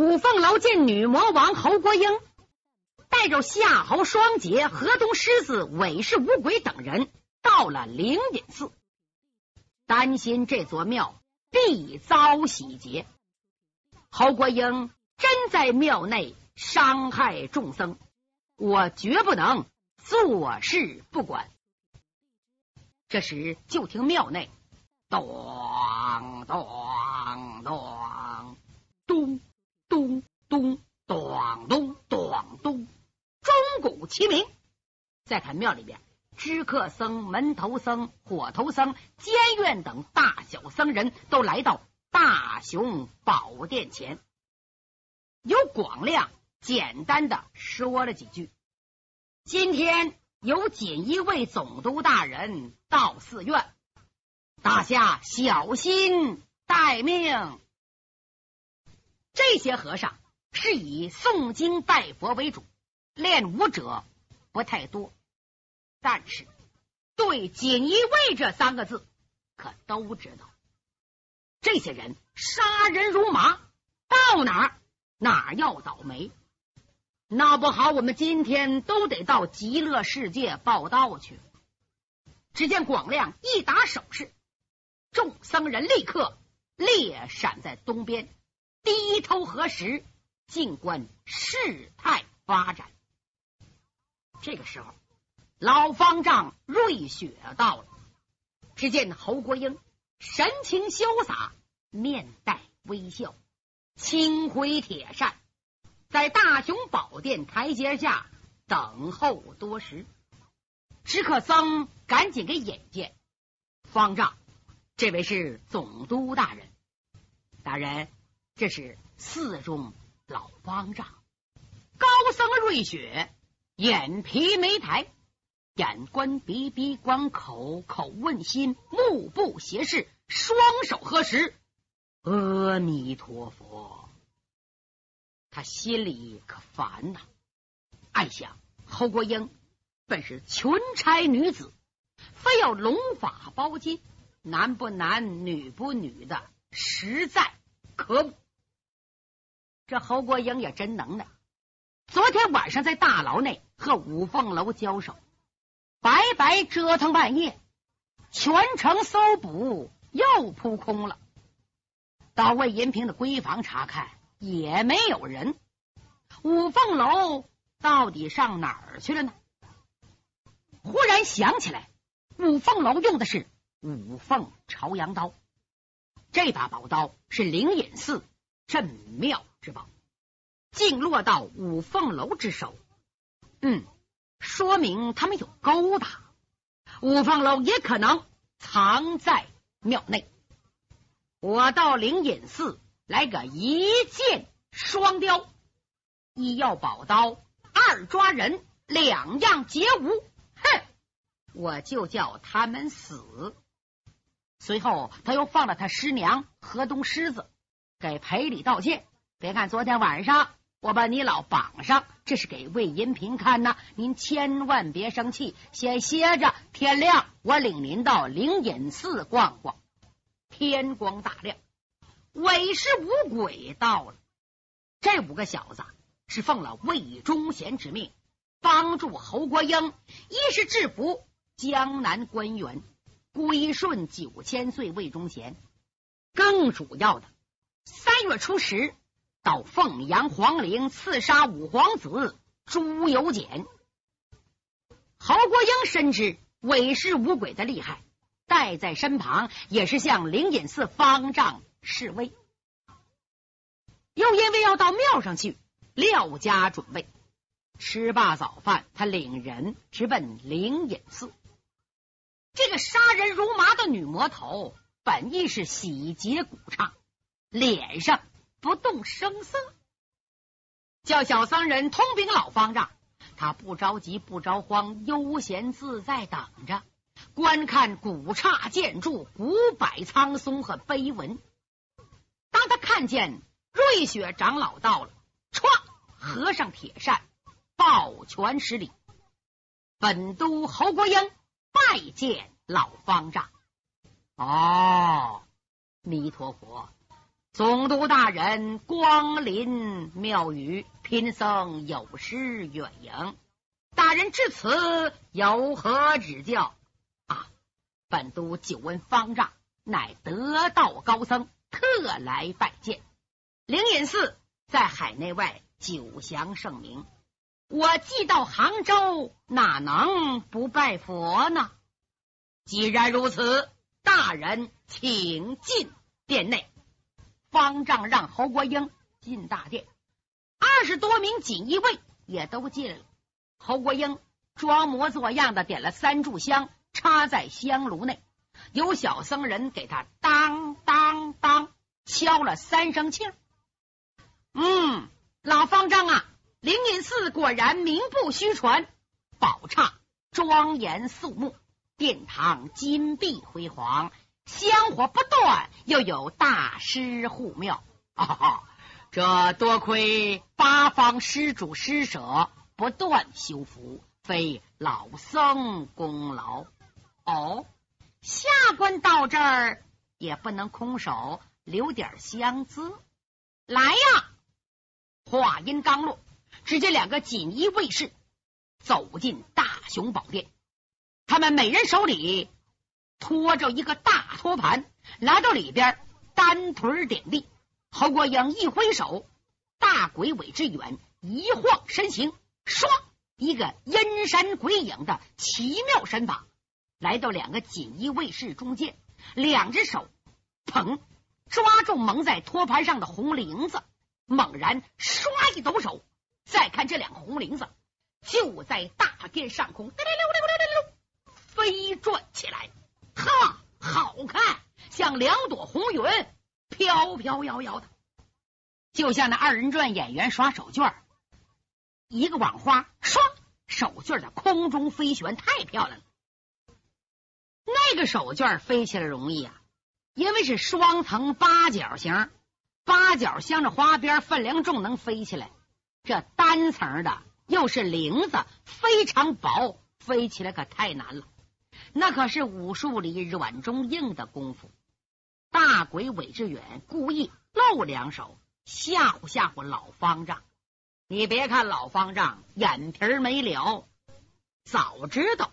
五凤楼见女魔王侯国英带着夏侯双杰、河东狮子、韦氏五鬼等人到了灵隐寺，担心这座庙必遭洗劫。侯国英真在庙内伤害众僧，我绝不能坐视不管。这时，就听庙内咚咚咚咚咚咚咚咚，钟鼓齐鸣。再看庙里边，知客僧、门头僧、火头僧、监院等大小僧人都来到大雄宝殿前。由广亮简单的说了几句：“今天。”有锦衣卫总督大人到寺院，大家小心待命。这些和尚是以诵经拜佛为主，练武者不太多，但是对“锦衣卫”这三个字可都知道。这些人杀人如麻，到哪儿哪儿要倒霉。闹不好，我们今天都得到极乐世界报道去。只见广亮一打手势，众僧人立刻列闪在东边，低头核实，静观事态发展。这个时候，老方丈瑞雪到了。只见侯国英神情潇洒，面带微笑，轻挥铁扇。在大雄宝殿台阶下等候多时，知客僧赶紧给引荐。方丈，这位是总督大人。大人，这是寺中老方丈。高僧瑞雪，眼皮没抬，眼观鼻，鼻观口，口问心，目不斜视，双手合十。阿弥陀佛。他心里可烦呐，暗想：侯国英本是群差女子，非要龙法包金，男不男女不女的，实在可恶。这侯国英也真能耐，昨天晚上在大牢内和五凤楼交手，白白折腾半夜，全城搜捕又扑空了。到魏银平的闺房查看。也没有人，五凤楼到底上哪儿去了呢？忽然想起来，五凤楼用的是五凤朝阳刀，这把宝刀是灵隐寺镇庙之宝，竟落到五凤楼之手，嗯，说明他们有勾搭，五凤楼也可能藏在庙内。我到灵隐寺。来个一箭双雕，一要宝刀，二抓人，两样皆无。哼，我就叫他们死。随后，他又放了他师娘河东狮子，给赔礼道歉。别看昨天晚上我把你老绑上，这是给魏银平看呐。您千万别生气，先歇着。天亮，我领您到灵隐寺逛逛。天光大亮。韦氏五鬼到了，这五个小子是奉了魏忠贤之命，帮助侯国英，一是制服江南官员，归顺九千岁魏忠贤；更主要的，三月初十到凤阳皇陵刺杀五皇子朱由检。侯国英深知韦氏五鬼的厉害，带在身旁也是向灵隐寺方丈。示威，又因为要到庙上去廖家准备，吃罢早饭，他领人直奔灵隐寺。这个杀人如麻的女魔头，本意是洗劫古刹，脸上不动声色，叫小僧人通禀老方丈，他不着急不着慌，悠闲自在等着观看古刹建筑、古柏苍松和碑文。当他看见瑞雪长老到了，唰，合上铁扇，抱拳施礼。本都侯国英拜见老方丈。哦，弥陀佛，总督大人光临庙宇，贫僧有失远迎。大人至此有何指教？啊，本都久闻方丈乃得道高僧，特来拜见。灵隐寺在海内外久享盛名，我既到杭州，哪能不拜佛呢？既然如此，大人请进殿内。方丈让侯国英进大殿，二十多名锦衣卫也都进了。侯国英装模作样的点了三炷香，插在香炉内，有小僧人给他当当当敲了三声磬。嗯，老方丈啊，灵隐寺果然名不虚传，宝刹庄严肃穆，殿堂金碧辉煌。香火不断，又有大师护庙，啊，这多亏八方施主施舍，不断修福，非老僧功劳。哦，下官到这儿也不能空手，留点香资。来呀！话音刚落，只见两个锦衣卫士走进大雄宝殿，他们每人手里。拖着一个大托盘来到里边，单腿点地。侯国英一挥手，大鬼尾之远一晃身形，唰，一个阴山鬼影的奇妙身法，来到两个锦衣卫士中间，两只手捧抓住蒙在托盘上的红铃子，猛然唰一抖手，再看这两个红铃子就在大殿上空转起来。哈，好看，像两朵红云飘飘摇摇的，就像那二人转演员耍手绢一个网花，唰，手绢在空中飞旋，太漂亮了。那个手绢飞起来容易啊，因为是双层八角形，八角镶着花边，分量重，能飞起来。这单层的又是铃子，非常薄，飞起来可太难了。那可是武术里软中硬的功夫。大鬼韦志远故意露两手吓唬吓唬老方丈。你别看老方丈眼皮没了，早知道，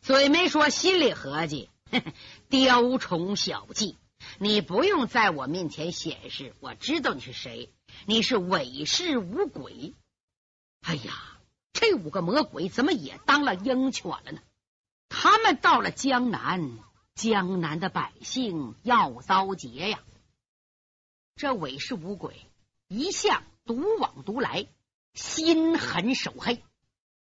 嘴没说，心里合计：雕虫小技。你不用在我面前显示，我知道你是谁。你是韦氏五鬼。哎呀，这五个魔鬼怎么也当了鹰犬了呢？他们到了江南，江南的百姓要遭劫呀！这韦氏五鬼一向独往独来，心狠手黑，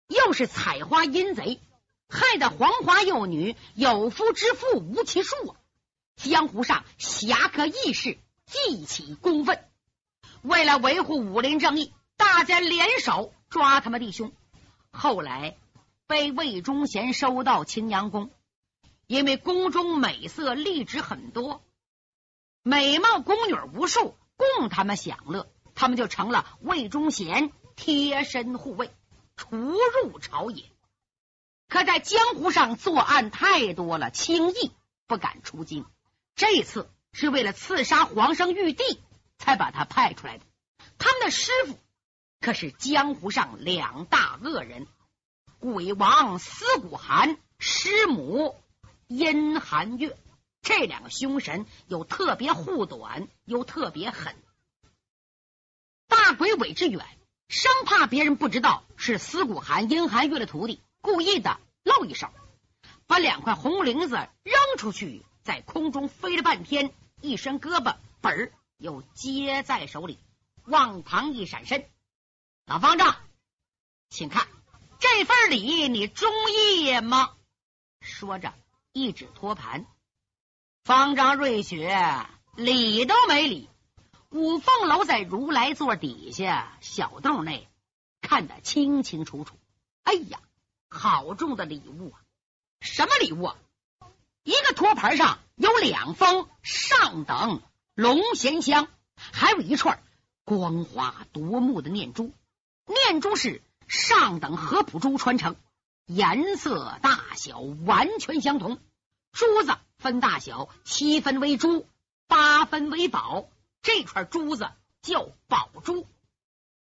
又是采花阴贼，害得黄花幼女有夫之妇无其数啊！江湖上侠客义士记起公愤，为了维护武林正义，大家联手抓他们弟兄。后来。被魏忠贤收到青阳宫，因为宫中美色丽质很多，美貌宫女无数，供他们享乐，他们就成了魏忠贤贴身护卫，出入朝野。可在江湖上作案太多了，轻易不敢出京。这次是为了刺杀皇上玉帝，才把他派出来的。他们的师傅可是江湖上两大恶人。鬼王司古寒，师母阴寒月，这两个凶神有特别护短，又特别狠。大鬼韦志远生怕别人不知道是司古寒、阴寒月的徒弟，故意的露一手，把两块红绫子扔出去，在空中飞了半天，一伸胳膊，本儿又接在手里，往旁一闪身。老方丈，请看。这份礼你中意吗？说着，一指托盘。方丈瑞雪理都没理。五凤楼在如来座底下小洞内看得清清楚楚。哎呀，好重的礼物啊！什么礼物啊？一个托盘上有两封上等龙涎香，还有一串光滑夺目的念珠。念珠是。上等合浦珠传承，颜色大小完全相同。珠子分大小，七分为珠，八分为宝。这串珠子叫宝珠。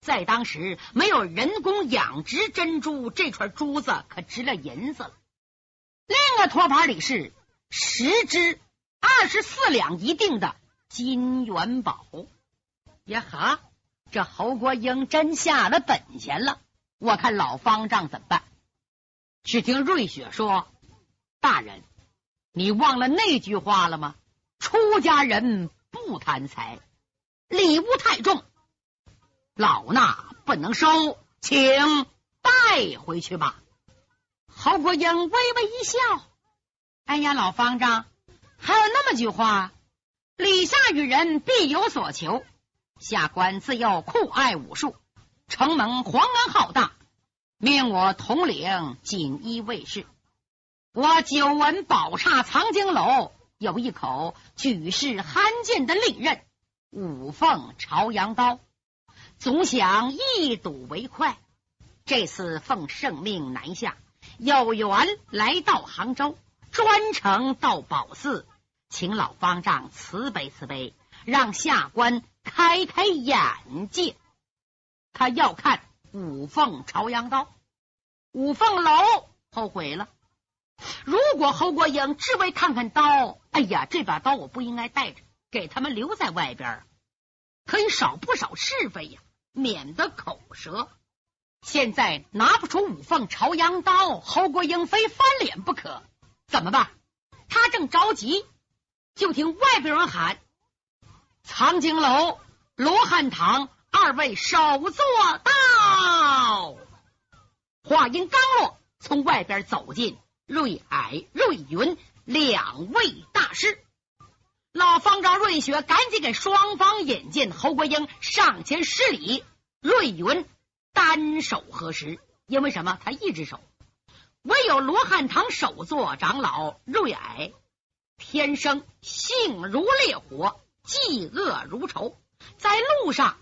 在当时没有人工养殖珍珠，这串珠子可值了银子了。另一个托盘里是十只二十四两一锭的金元宝。呀哈，这侯国英真下了本钱了。我看老方丈怎么办？只听瑞雪说：“大人，你忘了那句话了吗？出家人不贪财，礼物太重。”老衲不能收，请带回去吧。侯国英微微一笑：“哎呀，老方丈，还有那么句话，礼下与人必有所求。下官自幼酷爱武术，承蒙皇恩浩大，命我统领锦衣卫士。我久闻宝刹藏经楼有一口举世罕见的利刃——五凤朝阳刀。”总想一睹为快，这次奉圣命南下，有缘来到杭州，专程到宝寺，请老方丈慈悲慈悲，让下官开开眼界。他要看五凤朝阳刀，五凤楼后悔了。如果侯国英只为看看刀，哎呀，这把刀我不应该带着，给他们留在外边，可以少不少是非呀。免得口舌。现在拿不出五凤朝阳刀，侯国英非翻脸不可。怎么办？他正着急，就听外边人喊：“藏经楼罗汉堂二位首座大。”话音刚落，从外边走进瑞霭、瑞云两位大师。老方丈瑞雪赶紧给双方引荐，侯国英上前施礼。瑞云单手合十，因为什么？他一只手。唯有罗汉堂首座长老瑞霭，天生性如烈火，嫉恶如仇。在路上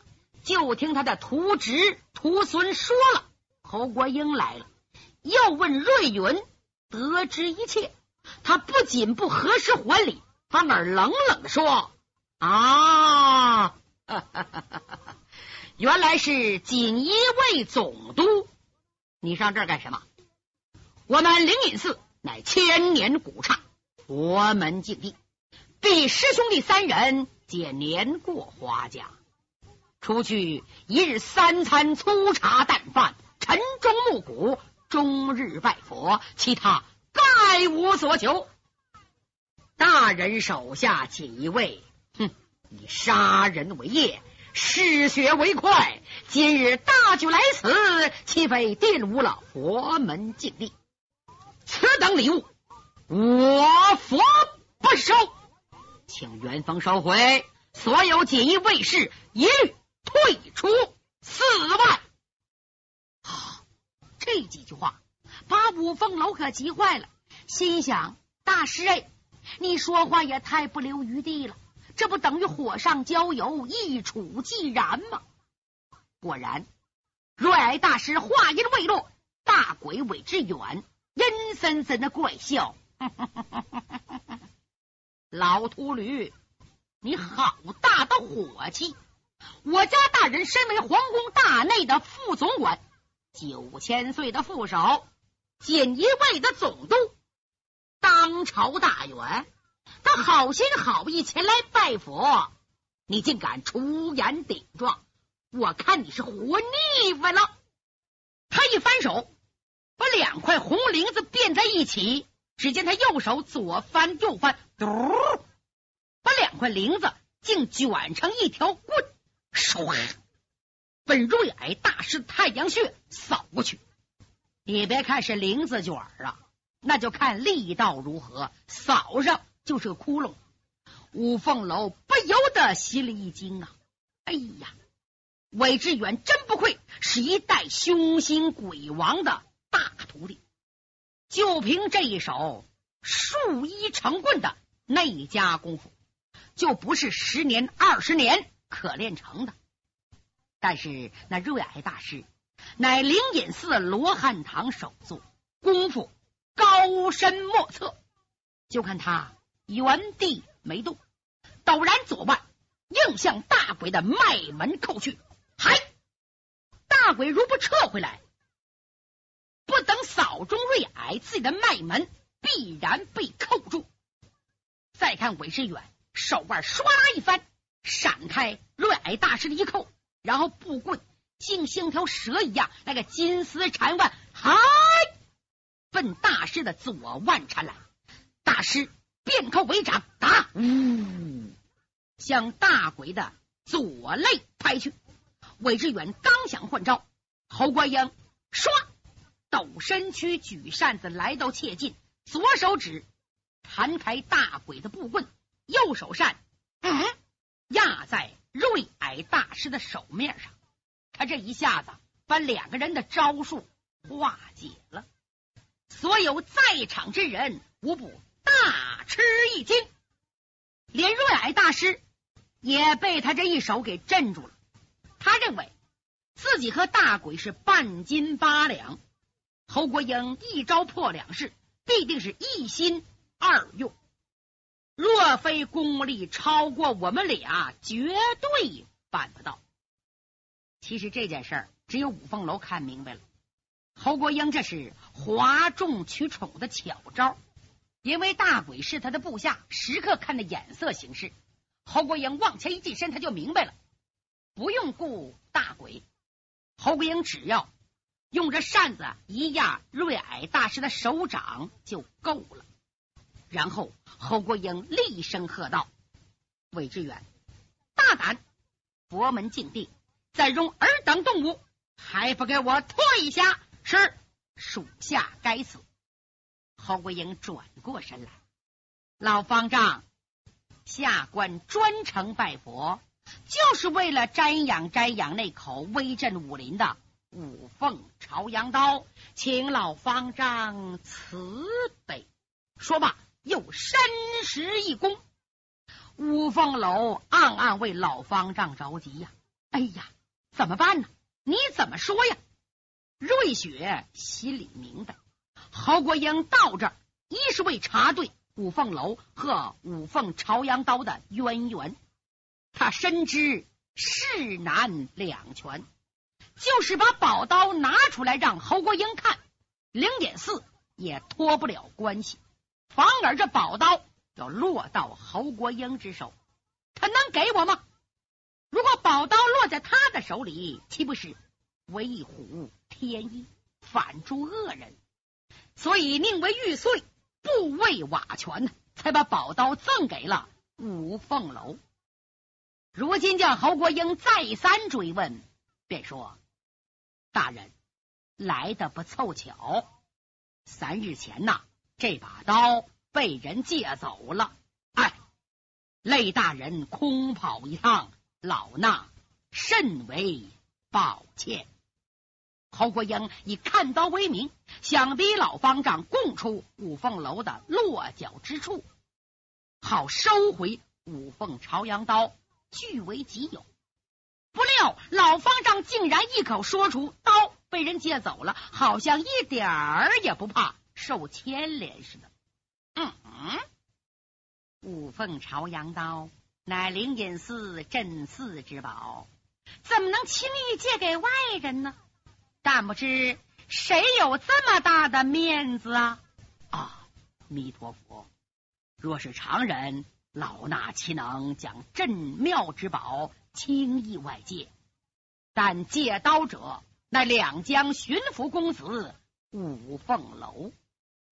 就听他的徒侄徒孙说了，侯国英来了，又问瑞云得知一切，他不仅不合时还礼。反而冷冷的说：“啊，原来是锦衣卫总督，你上这儿干什么？我们灵隐寺乃千年古刹，佛门净地，必师兄弟三人皆年过花甲，除去一日三餐粗茶淡饭，晨钟暮鼓，终日拜佛，其他概无所求。”大人手下锦衣卫，哼，以杀人为业，嗜血为快。今日大举来此，岂非玷污了佛门净地？此等礼物，我佛不收，请元丰收回。所有锦衣卫士一律退出四万。这几句话把五凤楼可急坏了，心想：大师哎。你说话也太不留余地了，这不等于火上浇油，一触即燃吗？果然，瑞霭大师话音未落，大鬼尾之远阴森森的怪笑：“ 老秃驴，你好大的火气！我家大人身为皇宫大内的副总管，九千岁的副手，锦衣卫的总督。”当朝大员，他好心好意前来拜佛，你竟敢出言顶撞！我看你是活腻歪了。他一翻手，把两块红绫子变在一起。只见他右手左翻右翻，嘟，把两块绫子竟卷成一条棍，唰，奔瑞霭大师太阳穴扫过去。你别看是绫子卷啊。那就看力道如何，扫上就是个窟窿。五凤楼不由得心里一惊啊！哎呀，韦志远真不愧是一代凶心鬼王的大徒弟，就凭这一手数一成棍的内家功夫，就不是十年二十年可练成的。但是那瑞霭大师乃灵隐寺罗汉堂首座，功夫。高深莫测，就看他原地没动，陡然左腕硬向大鬼的脉门扣去。嗨！大鬼如不撤回来，不等扫中瑞霭，自己的脉门必然被扣住。再看韦世远，手腕唰啦一翻，闪开瑞矮大师的一扣，然后布棍竟像条蛇一样，那个金丝缠腕，嗨，奔大师的左腕缠来。大师变扣为掌，打，呜，向大鬼的左肋拍去。韦志远刚想换招，侯国英唰抖身躯举扇子来到切近，左手指弹开大鬼的布棍，右手扇哎压在瑞霭大师的手面上。他这一下子把两个人的招数化解了，所有在场之人无不大吃一惊，连瑞霭大师也被他这一手给镇住了。他认为自己和大鬼是半斤八两，侯国英一招破两式，必定是一心二用。若非功力超过我们俩，绝对办不到。其实这件事儿，只有五凤楼看明白了。侯国英这是哗众取宠的巧招，因为大鬼是他的部下，时刻看着眼色行事。侯国英往前一近身，他就明白了。不用顾大鬼，侯国英只要用这扇子一压瑞霭大师的手掌就够了。然后侯国英厉声喝道：“韦志远，大胆！佛门禁地，再容尔等动物，还不给我退下！”是属下该死。侯国英转过身来，老方丈，下官专程拜佛。就是为了瞻仰瞻仰那口威震武林的五凤朝阳刀，请老方丈慈悲。说罢，又深施一躬。五凤楼暗暗为老方丈着急呀！哎呀，怎么办呢？你怎么说呀？瑞雪心里明白，侯国英到这，一是为查对五凤楼和五凤朝阳刀的渊源。他深知势难两全，就是把宝刀拿出来让侯国英看，零点四也脱不了关系，反而这宝刀要落到侯国英之手，他能给我吗？如果宝刀落在他的手里，岂不是为虎添翼，反助恶人？所以宁为玉碎，不为瓦全，才把宝刀赠给了五凤楼。如今叫侯国英再三追问，便说：“大人来的不凑巧，三日前呐，这把刀被人借走了。哎，累大人空跑一趟，老衲甚为抱歉。”侯国英以看刀为名，想逼老方丈供出五凤楼的落脚之处，好收回五凤朝阳刀。据为己有，不料老方丈竟然一口说出刀被人借走了，好像一点儿也不怕受牵连似的。嗯嗯，五凤朝阳刀乃灵隐寺镇寺之宝，怎么能轻易借给外人呢？但不知谁有这么大的面子啊？啊，弥陀佛！若是常人。老衲岂能将镇庙之宝轻易外借？但借刀者，那两江巡抚公子五凤楼，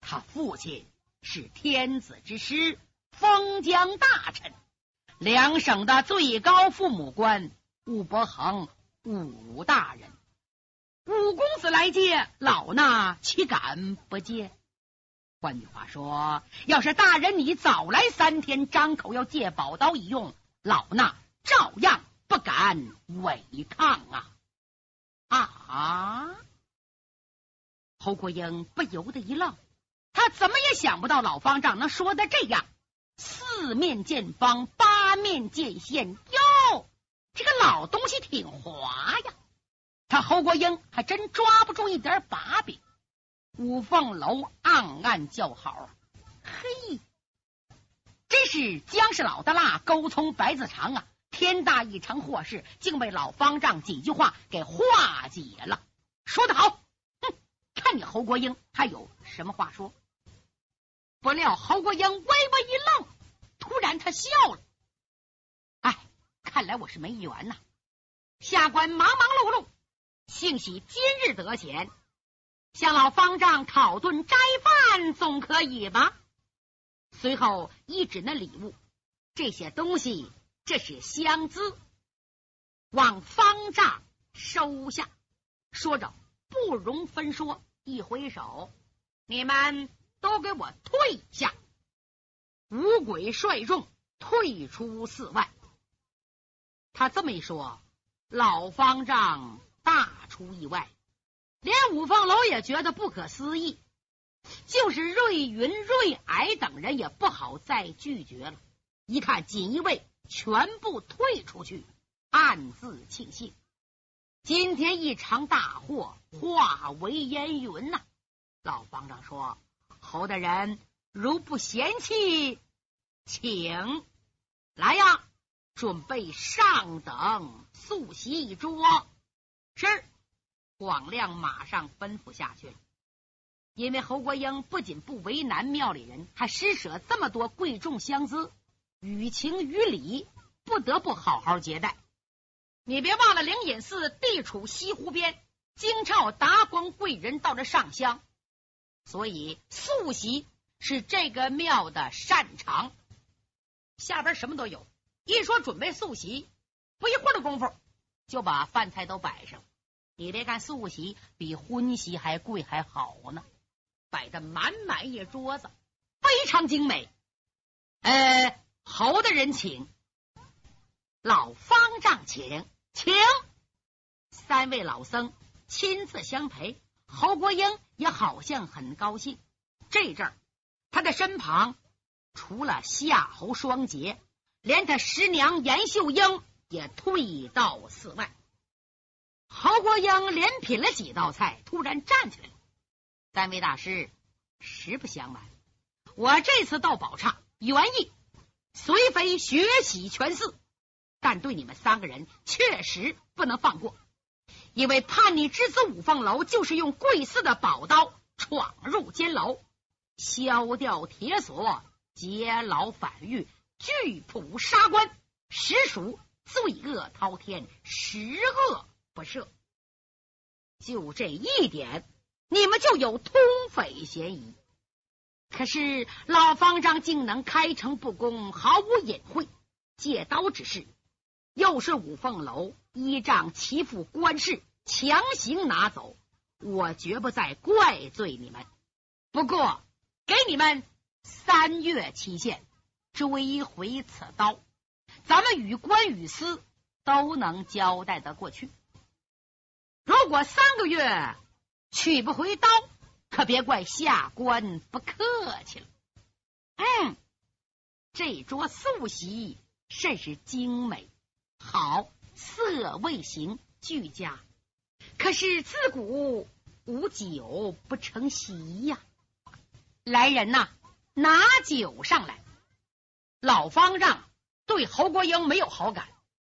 他父亲是天子之师，封疆大臣，两省的最高父母官武伯衡武大人。武公子来接，老衲岂敢不接？换句话说，要是大人你早来三天，张口要借宝刀一用，老衲照样不敢违抗啊！啊！侯国英不由得一愣，他怎么也想不到老方丈能说的这样，四面见方，八面见线哟，这个老东西挺滑呀！他侯国英还真抓不住一点把柄。五凤楼暗暗叫好，嘿，真是姜是老的辣，勾葱白子长啊！天大一场祸事，竟被老方丈几句话给化解了。说得好，看你侯国英还有什么话说？不料侯国英微微一愣，突然他笑了。哎，看来我是没缘呐。下官忙忙碌碌，幸喜今日得闲，向老方丈讨顿斋饭，总可以吧？随后一指那礼物，这些东西。这是香资，望方丈收下。说着，不容分说，一挥手，你们都给我退下。五鬼率众退出寺外。他这么一说，老方丈大出意外，连五凤楼也觉得不可思议。就是瑞云、瑞霭等人也不好再拒绝了。一看锦衣卫。全部退出去，暗自庆幸，今天一场大祸化为烟云呐！老方丈说：“侯大人如不嫌弃，请来呀，准备上等素席一桌。”是，广亮马上吩咐下去。因为侯国英不仅不为难庙里人，还施舍这么多贵重香资。于情于理，不得不好好接待。你别忘了灵隐寺地处西湖边，京朝达官贵人到这上香，所以素席是这个庙的擅长。下边什么都有，一说准备素席，不一会儿的功夫就把饭菜都摆上。你别看素席比荤席还贵还好呢，摆的满满一桌子，非常精美。呃。侯大人请，老方丈请，请三位老僧亲自相陪。侯国英也好像很高兴。这阵儿，他的身旁除了夏侯双杰，连他师娘严秀英也退到寺外。侯国英连品了几道菜，突然站起来了。三位大师，实不相瞒，我这次到宝刹，原意。随非学习全寺，但对你们三个人确实不能放过，因为叛逆之子五凤楼就是用贵寺的宝刀闯入监牢，削掉铁锁，劫牢反狱，拒捕杀官，实属罪恶滔天，十恶不赦。就这一点，你们就有通匪嫌疑。可是老方丈竟能开诚布公，毫无隐晦，借刀之事，又是五凤楼依仗其父官事强行拿走，我绝不再怪罪你们。不过给你们三月期限，追回此刀，咱们与关羽私都能交代得过去。如果三个月取不回刀，可别怪下官不客气了。嗯，这桌素席甚是精美，好色味形俱佳。可是自古无酒不成席呀！来人呐，拿酒上来。老方丈对侯国英没有好感，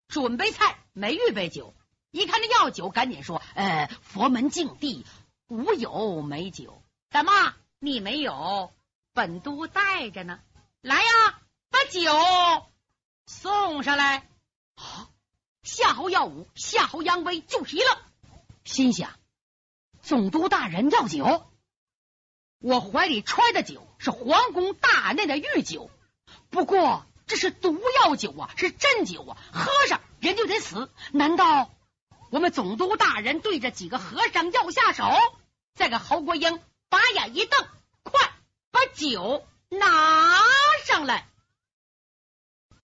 准备菜没预备酒，一看这要酒，赶紧说：“呃，佛门净地。”无有美酒，怎么你没有？本都带着呢。来呀，把酒送上来。好，夏侯耀武、夏侯扬威就是一愣，心想：总督大人要酒，我怀里揣的酒是皇宫大内的御酒，不过这是毒药酒啊，是鸩酒啊，喝上人就得死。难道？我们总督大人对着几个和尚要下手，再给侯国英把眼一瞪，快把酒拿上来。